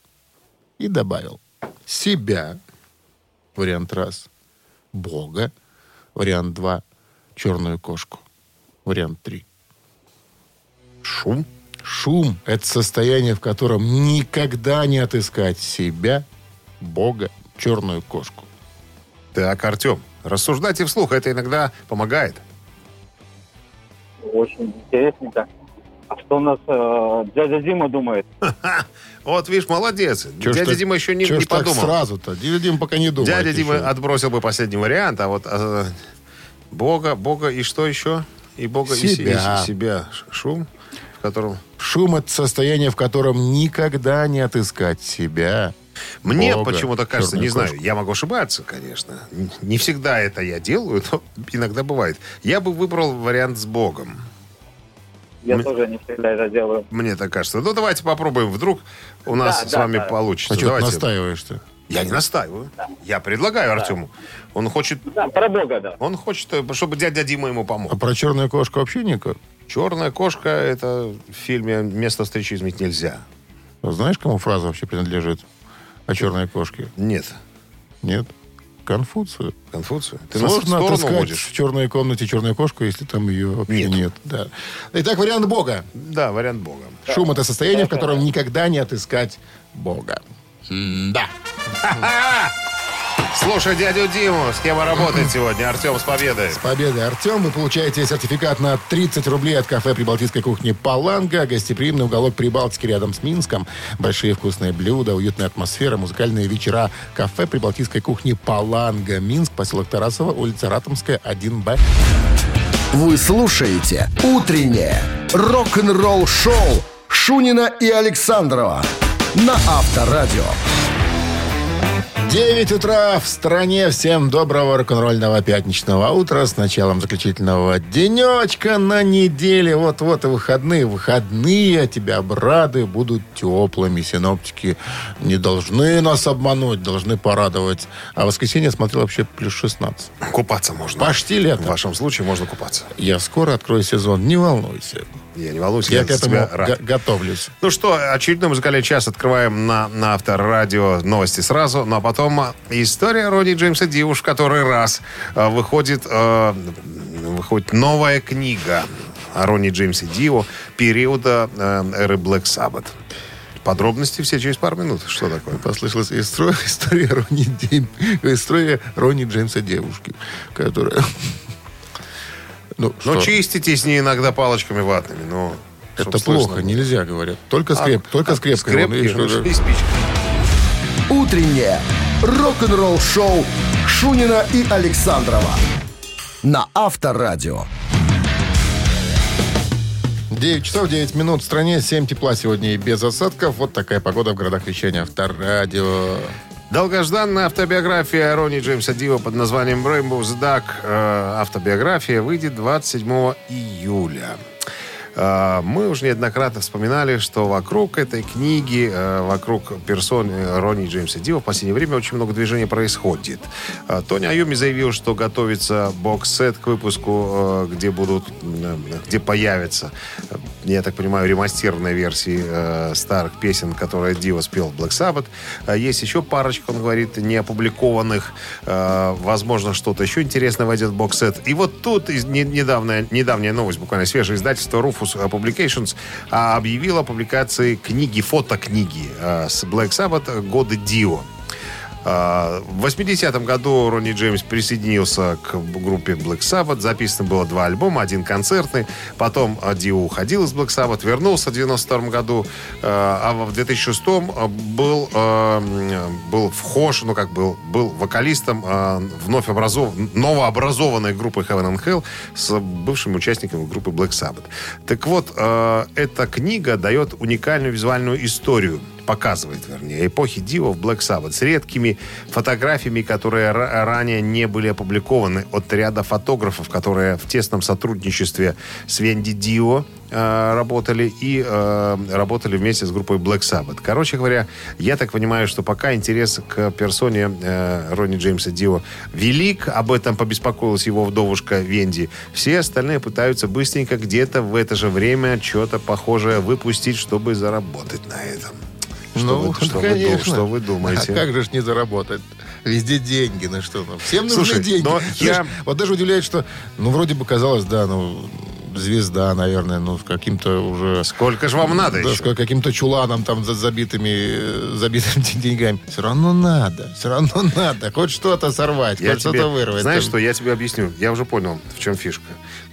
И добавил. Себя. Вариант раз. Бога. Вариант два. Черную кошку. Вариант три. Шум? Шум — это состояние, в котором никогда не отыскать себя, Бога, черную кошку. Так, Артем, рассуждайте вслух, это иногда помогает. Очень интересненько. А что у нас э, дядя Дима думает? Вот, видишь, молодец. Чё Дядя Дима еще не, чё не подумал. сразу-то? Дядя Дима пока не думает. Дядя Дима еще. отбросил бы последний вариант, а вот а, Бога, Бога и что еще? И Бога и се- Себя. и себя. Ш- Шум, в котором... Шум — это состояние, в котором никогда не отыскать себя. Мне Бога, почему-то кажется, не знаю, кошку. я могу ошибаться, конечно. Не всегда это я делаю, но иногда бывает. Я бы выбрал вариант с Богом. Я М- тоже не всегда это делаю. Мне так кажется. Ну, давайте попробуем. Вдруг у нас Да, с да, вами да. получится. А что ты Давайте. настаиваешь-то? Я не настаиваю. Я предлагаю Артему. Он хочет, Да, про Бога, да. он хочет, э, чтобы дядя Дима ему А помог. про черную кошку вообще никак? Черная кошка это в фильме место встречи изменить нельзя. Знаешь, кому фраза вообще принадлежит? О черной кошке? Нет. Нет? Конфуцию. Конфуцию. Ты Сложно сторону отыскать водишь. в черной комнате черную кошку, если там ее вообще Нет. нет. да. Итак, вариант Бога. Да, вариант Бога. Шум — это состояние, в котором никогда не отыскать Бога. Да. Слушай дядю Диму, с кем вы работаете сегодня? Артем с победой. С победой, Артем! Вы получаете сертификат на 30 рублей от кафе Прибалтийской кухни «Паланга». Гостеприимный уголок Прибалтики рядом с Минском. Большие вкусные блюда, уютная атмосфера, музыкальные вечера. Кафе Прибалтийской кухни «Паланга». Минск, поселок Тарасова, улица Ратомская, 1Б. Вы слушаете «Утреннее рок-н-ролл-шоу» Шунина и Александрова на Авторадио. 9 утра в стране. Всем доброго рок-н-ролльного пятничного утра с началом заключительного денечка на неделе. Вот-вот и выходные. Выходные тебя обрадуют, будут теплыми. Синоптики не должны нас обмануть, должны порадовать. А воскресенье смотрел вообще плюс 16. Купаться можно. Почти лето. В вашем случае можно купаться. Я скоро открою сезон, не волнуйся. Я не волнуюсь, Я я, к этому рад. го- готовлюсь. Ну что, очередной музыкальный час открываем на, на авторадио новости сразу, ну а потом а, история Роди Джеймса Ди уж в который раз а, выходит, а, выходит новая книга о Ронни Джеймсе Дио периода а, эры Black Sabbath. Подробности все через пару минут. Что такое? Послышалась история, история Ронни, Дим- история Ронни Джеймса девушки, которая... Ну, Ну, что? чистите с ней иногда палочками ватными, ну... Это слышно плохо, было. нельзя, говорят. Только, скреп, А, только а, скрепкой. скрепки, уже. и спички. «Утреннее рок-н-ролл-шоу» Шунина и Александрова на Авторадио. 9 часов 9 минут в стране, 7 тепла сегодня и без осадков. Вот такая погода в городах вещания Авторадио. Долгожданная автобиография Ронни Джеймса Дио под названием Rainbow's Duck. э, автобиография выйдет 27 июля. Э, Мы уже неоднократно вспоминали, что вокруг этой книги, э, вокруг персоны Ронни Джеймса Дио в последнее время очень много движения происходит. Тони Айоми заявил, что готовится бокс-сет к выпуску, где будут, где появятся я так понимаю, ремастированной версии э, старых песен, которые Дио спел в Black Sabbath. А есть еще парочка, он говорит, не опубликованных. Э, возможно, что-то еще интересное войдет в боксет. И вот тут из, не, недавняя, недавняя новость, буквально свежее издательство Rufus Publications а, объявило о публикации книги, фотокниги э, с Black Sabbath «Годы Дио». А, В 80-м году Ронни Джеймс присоединился к группе Black Sabbath. Записано было два альбома, один концертный. Потом Дио уходил из Black Sabbath, вернулся в 92 году. А а в 2006 был, э, был вхож, ну как был, был вокалистом э, вновь образов... новообразованной группы Heaven and Hell с бывшими участниками группы Black Sabbath. Так вот, э, эта книга дает уникальную визуальную историю показывает, вернее, эпохи Дио в Black Sabbath с редкими фотографиями, которые ра- ранее не были опубликованы от ряда фотографов, которые в тесном сотрудничестве с Венди Дио э, работали и э, работали вместе с группой Black Sabbath. Короче говоря, я так понимаю, что пока интерес к персоне э, Ронни Джеймса Дио велик, об этом побеспокоилась его вдовушка Венди. Все остальные пытаются быстренько где-то в это же время что-то похожее выпустить, чтобы заработать на этом. Что, ну, вы, что, вы, конечно. дум- что вы думаете? А как же ж не заработать? Везде деньги, ну что, ну, всем нужны Слушай, деньги. но я- Знаешь, Вот даже удивляет, что, ну, вроде бы казалось, да, ну, звезда, наверное, ну, каким-то уже... Сколько же вам надо да, еще? каким-то чуланом там за забитыми, э, забитыми деньгами. Все равно надо, все равно надо. Хоть что-то сорвать, Я хоть тебе, что-то вырвать. знаешь Там- что, я тебе объясню. Я уже понял, в чем фишка.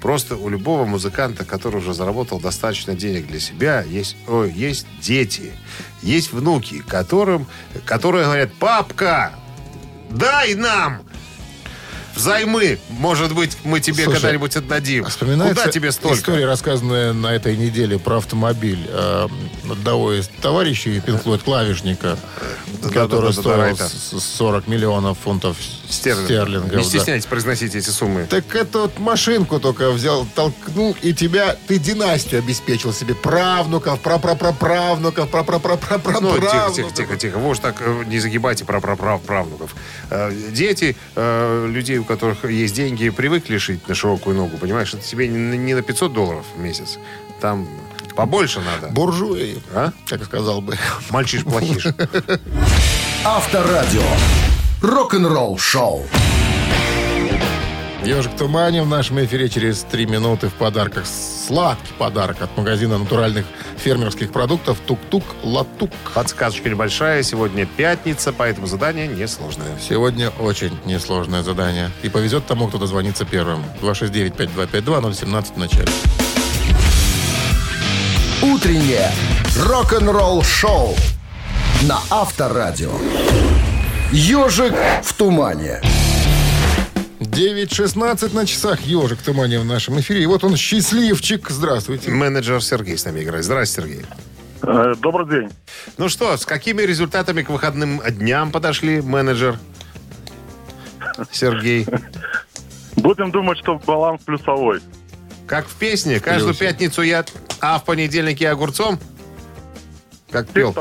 Просто у любого музыканта, который уже заработал достаточно денег для себя, есть, ой, есть дети, есть внуки, которым, которые говорят, папка, дай нам взаймы. Может быть, мы тебе Слушай, когда-нибудь отдадим. Вспоминается Куда тебе столько? история, рассказанная на этой неделе про автомобиль э, одного из товарищей Floyd, клавишника, который стоил Райта. с- 40 миллионов фунтов Стерлингов. стерлингов. Не да. стесняйтесь произносить эти суммы. Так эту вот машинку только взял, толкнул, и тебя, ты династию обеспечил себе. Правнуков, прапрапраправнуков, прапрапраправнуков. Ну, тихо, тихо, тихо, тихо. Вы уж так э, не загибайте про прав правнуков. Э, Дети э, людей, у которых есть деньги, привыкли шить на широкую ногу, понимаешь? Это тебе не на- не на 500 долларов в месяц. Там побольше надо. Буржуи, А? как сказал бы. Мальчиш-плохиш. Авторадио. Рок-н-ролл шоу. Ежик в тумане в нашем эфире через три минуты в подарках. Сладкий подарок от магазина натуральных фермерских продуктов «Тук-тук Латук». Подсказочка небольшая. Сегодня пятница, поэтому задание несложное. Сегодня очень несложное задание. И повезет тому, кто дозвонится первым. 269-5252-017 в начале. Утреннее рок-н-ролл шоу на Авторадио. Ежик в тумане. 9.16 на часах «Ежик в тумане» в нашем эфире. И вот он, счастливчик. Здравствуйте. Менеджер Сергей с нами играет. Здравствуйте, Сергей. Э, Добрый день. Ну что, с какими результатами к выходным дням подошли, менеджер Сергей? Будем думать, что баланс плюсовой. Как в песне, каждую пятницу я, а в понедельник я огурцом? Как пел.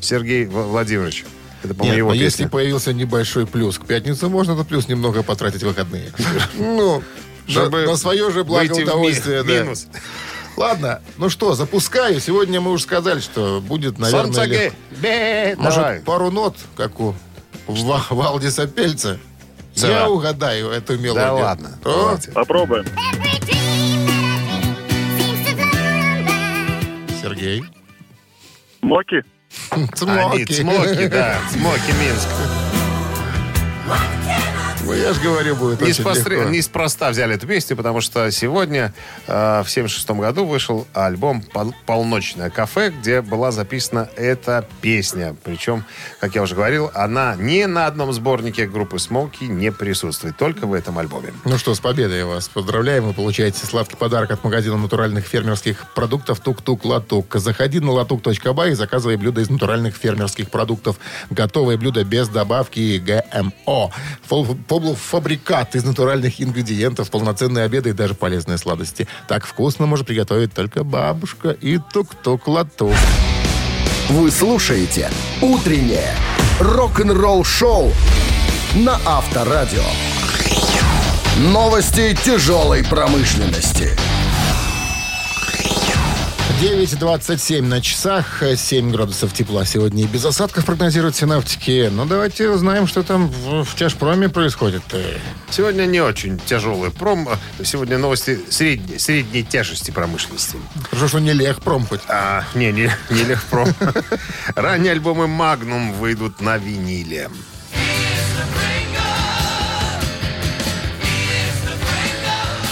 Сергей Владимирович. Это, по-моему, его песня. если появился небольшой плюс к пятнице, можно этот плюс немного потратить в выходные. Ну, Чтобы на, свое же благо удовольствие. минус. Ладно, ну что, запускаю. Сегодня мы уже сказали, что будет, наверное, легко. Может, Давай. пару нот, как у Ва- Валдиса Пельца? Да. Я угадаю эту мелодию. Да ладно. О, давайте. Попробуем. Сергей. Моки. Они Цмоки. цмоки, да. Цмоки Минск. Ну, я же говорю, будет очень Неспостре- легко. Неспроста взяли эту песню, потому что сегодня, э, в 76 году, вышел альбом «Пол- «Полночное кафе», где была записана эта песня. Причем, как я уже говорил, она ни на одном сборнике группы «Смоки» не присутствует, только в этом альбоме. Ну что, с победой вас поздравляем. Вы получаете сладкий подарок от магазина натуральных фермерских продуктов «Тук-тук Латук». Заходи на латук.бай и заказывай блюда из натуральных фермерских продуктов. Готовые блюда без добавки ГМО. Полуфабрикат из натуральных ингредиентов, полноценные обеды и даже полезные сладости. Так вкусно может приготовить только бабушка и тук-тук Латук. Вы слушаете «Утреннее рок-н-ролл шоу» на Авторадио. Новости тяжелой промышленности. 9.27 на часах, 7 градусов тепла сегодня и без осадков прогнозируют синаптики. Ну, давайте узнаем, что там в, в тяжпроме происходит. Сегодня не очень тяжелый пром. Сегодня новости средней, средней тяжести промышленности. Хорошо, что не легпром хоть. А, не, не, не легпром. Ранние альбомы Magnum выйдут на виниле.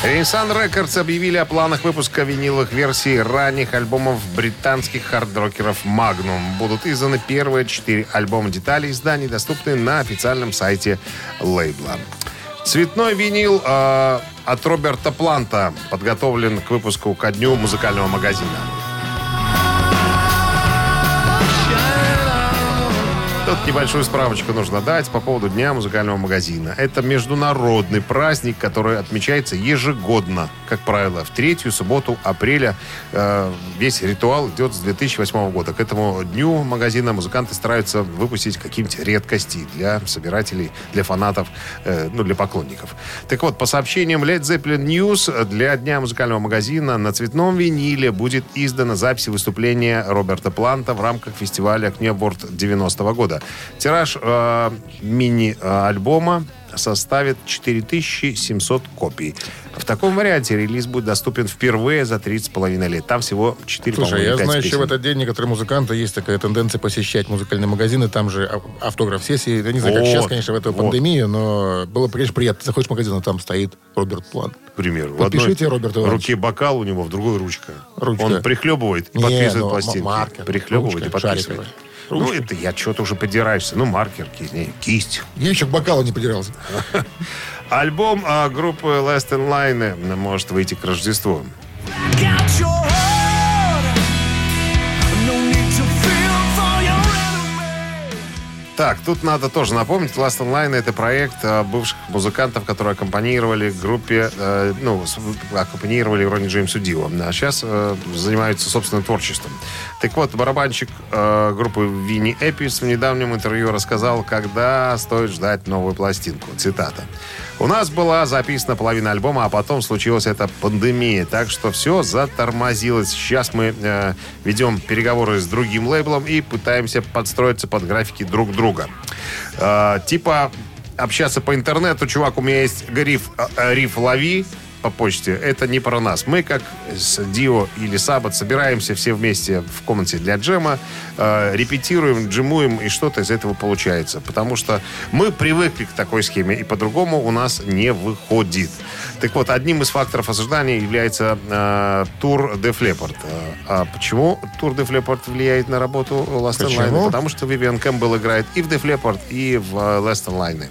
Renaissance Records объявили о планах выпуска виниловых версий ранних альбомов британских хард-рокеров Magnum. Будут изданы первые четыре альбома деталей изданий, доступны на официальном сайте лейбла. Цветной винил э, от Роберта Планта подготовлен к выпуску ко дню музыкального магазина. Тут небольшую справочку нужно дать по поводу Дня музыкального магазина. Это международный праздник, который отмечается ежегодно. Как правило, в третью субботу апреля э, весь ритуал идет с 2008 года. К этому дню магазина музыканты стараются выпустить какие-нибудь редкости для собирателей, для фанатов, э, ну, для поклонников. Так вот, по сообщениям Led Zeppelin News, для Дня музыкального магазина на цветном виниле будет издана запись выступления Роберта Планта в рамках фестиваля Кнеборд 90-го года. Тираж э, мини-альбома составит 4700 копий. В таком варианте релиз будет доступен впервые за 30,5 лет. Там всего 4, Слушай, я знаю, пять еще в песен. этот день некоторые музыканты есть такая тенденция посещать музыкальные магазины, там же автограф-сессии. Я не знаю, как Вот, сейчас, конечно, в эту вот. пандемию, но было, конечно, приятно. Заходишь в магазин, а там стоит Роберт План. К примеру. В Подпишите, одной Роберт Иванович. руке бокал у него, в другой ручка. Ручка. Он прихлебывает и Не, подписывает ну, пластинки. маркер, Прихлебывает ручка, и подписывает. шариковая. Ну, Ручка. это я что-то уже подираешься. Ну, маркер, кисть. Я еще к бокалу не подирался. Альбом а, группы Last in Line может выйти к Рождеству. Так, тут надо тоже напомнить, Last Online это проект э, бывших музыкантов, которые аккомпанировали группе, э, ну, аккомпанировали Ронни Джеймсу Дио. А сейчас э, занимаются собственным творчеством. Так вот, барабанщик э, группы Винни Эпис в недавнем интервью рассказал, когда стоит ждать новую пластинку. Цитата. У нас была записана половина альбома, а потом случилась эта пандемия, так что все затормозилось. Сейчас мы э, ведем переговоры с другим лейблом и пытаемся подстроиться под графики друг друга. Э, типа общаться по интернету, чувак, у меня есть риф, э, э, риф лови по почте, это не про нас. Мы, как с Дио или Сабат, собираемся все вместе в комнате для джема, э, репетируем, джемуем, и что-то из этого получается. Потому что мы привыкли к такой схеме, и по-другому у нас не выходит. Так вот, одним из факторов ожидания является э, тур Def Leppard. Э, А почему тур Def Leppard влияет на работу Last Почему? Online? Потому что Вивиан Кэмпбелл играет и в Def Leppard, и в э, Last Online.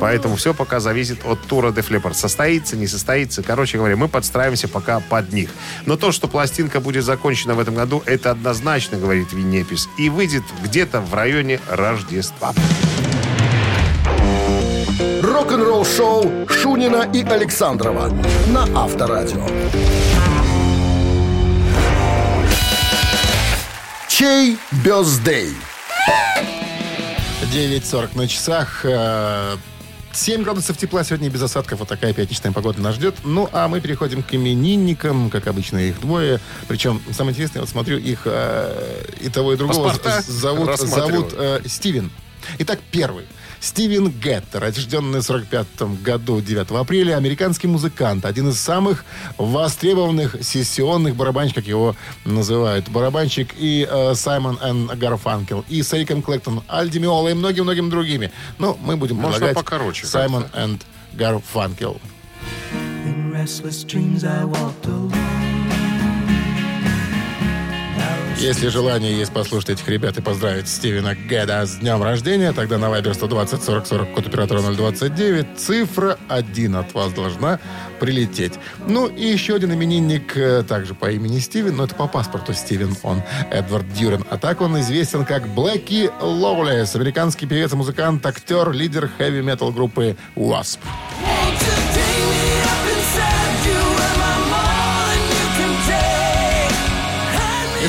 Поэтому все пока зависит от тура Def Leppard. Состоится, не состоится. Короче говоря, мы подстраиваемся пока под них. Но то, что пластинка будет закончена в этом году, это однозначно, говорит Виннепис. И выйдет где-то в районе Рождества. Рок-н-ролл шоу Шунина и Александрова на Авторадио. Чей бездей? 9.40 на часах. э, 7 градусов тепла сегодня без осадков. Вот такая пятничная погода нас ждет. Ну, а мы переходим к именинникам. Как обычно, их двое. Причем, самое интересное, вот смотрю, их э, и того, и другого Паспорта зовут, зовут э, Стивен. Итак, первый. Стивен Геттер, рожденный в 45 году 9 апреля, американский музыкант, один из самых востребованных сессионных барабанщиков, как его называют, барабанщик и э, Саймон Н. Гарфанкел, и с Эриком Клэктон, Альди Миола и многим-многим другими. Ну, мы будем Можно предлагать покороче Саймон. Энд Гарфанкел. In restless dreams I walked alone. Если желание есть послушать этих ребят и поздравить Стивена Геда с днем рождения, тогда на Viber 120 40 40 код оператора 029 цифра 1 от вас должна прилететь. Ну и еще один именинник, э, также по имени Стивен, но это по паспорту Стивен, он Эдвард Дюрен. А так он известен как Блэки Лоулес, американский певец, музыкант, актер, лидер хэви-метал группы Wasp.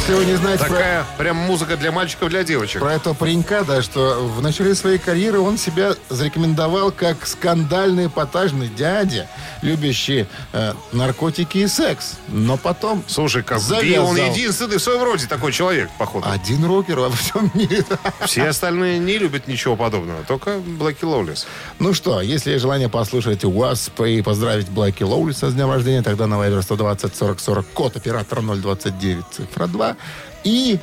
Если вы не знаете про, Такая прям музыка для мальчиков, для девочек. про этого паренька, да, что в начале своей карьеры он себя зарекомендовал как скандальный эпатажный дядя, любящий э, наркотики и секс. Но потом Слушай, как завязал. он единственный в своем роде такой человек, походу. Один рокер во всем мире. Все остальные не любят ничего подобного, только Блэки Лоулис. Ну что, если есть желание послушать Wasp и поздравить Блэки Лоулиса с днем рождения, тогда на Viber 120 40 40 код оператора 029 цифра 2. И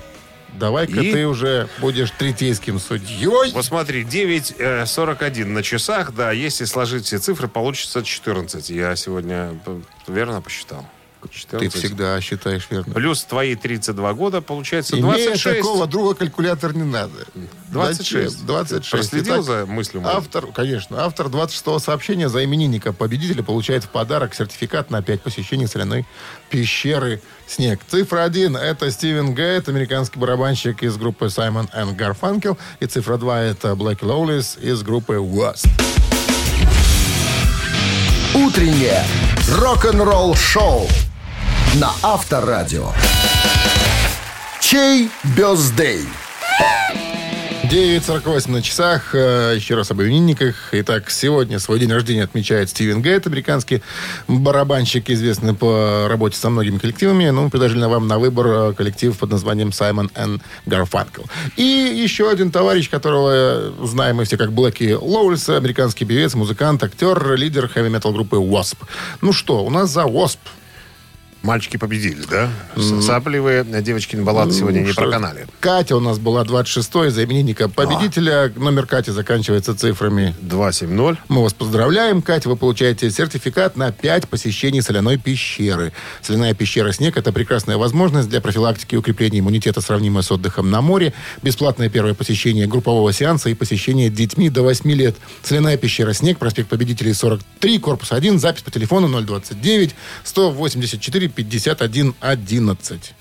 давай-ка И? ты уже будешь третейским судьей. Вот смотри, 9.41 на часах, да, если сложить все цифры, получится 14. Я сегодня п- верно посчитал? Ты 14. всегда считаешь верно. Плюс твои 32 года, получается Имея 26. такого друга, калькулятор не надо. 26. Зачем? 26. Проследил Итак, за мыслью моей? Автор, конечно, автор 26-го сообщения за именинника победителя получает в подарок сертификат на 5 посещений соляной пещеры «Снег». Цифра 1 – это Стивен Гейт, американский барабанщик из группы Simon and Garfunkel. И цифра 2 – это Блэки Лоулис из группы Wasp. Утреннее рок-н-ролл-шоу на Авторадио. Чей бездей? 9.48 на часах. Э, Еще раз об именинниках. Итак, сегодня свой день рождения отмечает Стивен Гейт, американский барабанщик, известный по работе со многими коллективами. Ну, мы предложили вам на выбор э, коллектив под названием Simon and Garfunkel. И еще один товарищ, которого э, знаем мы все как Блэки Лоулис, американский певец, музыкант, актер, лидер хэви-метал группы Wasp. Ну что, у нас за Wasp. Мальчики победили, да? Сапливые баллады сегодня не Ну, Что- проканали. Катя у нас была 26-й за именинника победителя. Номер Кати заканчивается цифрами 2-7-0. Мы вас поздравляем, Катя. Вы получаете сертификат на 5 посещений соляной пещеры. Соляная пещера «Снег» — это прекрасная возможность для профилактики и укрепления иммунитета, сравнимая с отдыхом на море. Бесплатное первое посещение группового сеанса и посещение детьми до 8 лет. Соляная пещера «Снег», проспект Победителей, 43, корпус 1, запись по телефону 029 184 51 11.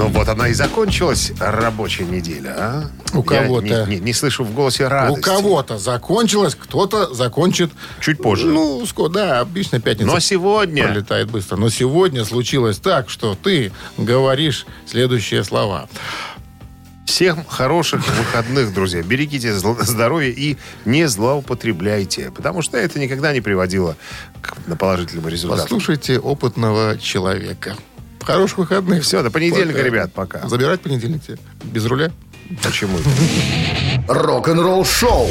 Ну вот она и закончилась рабочая неделя, а? У кого-то. Не, не- не слышу в голосе радости. У кого-то закончилось, кто-то закончит... Чуть позже. Ну, да, обычно пятница. Но сегодня... пролетает быстро. Но сегодня случилось так, что ты говоришь следующие слова. Всем хороших выходных, друзья. Берегите здоровье и не злоупотребляйте. Потому что это никогда не приводило к положительному результату. Послушайте опытного человека. Хороших выходных. Все, до понедельника, Пока. ребят, пока. Забирать понедельник тебе? Без руля? Почему? Рок-н-ролл-шоу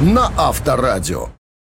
на Авторадио.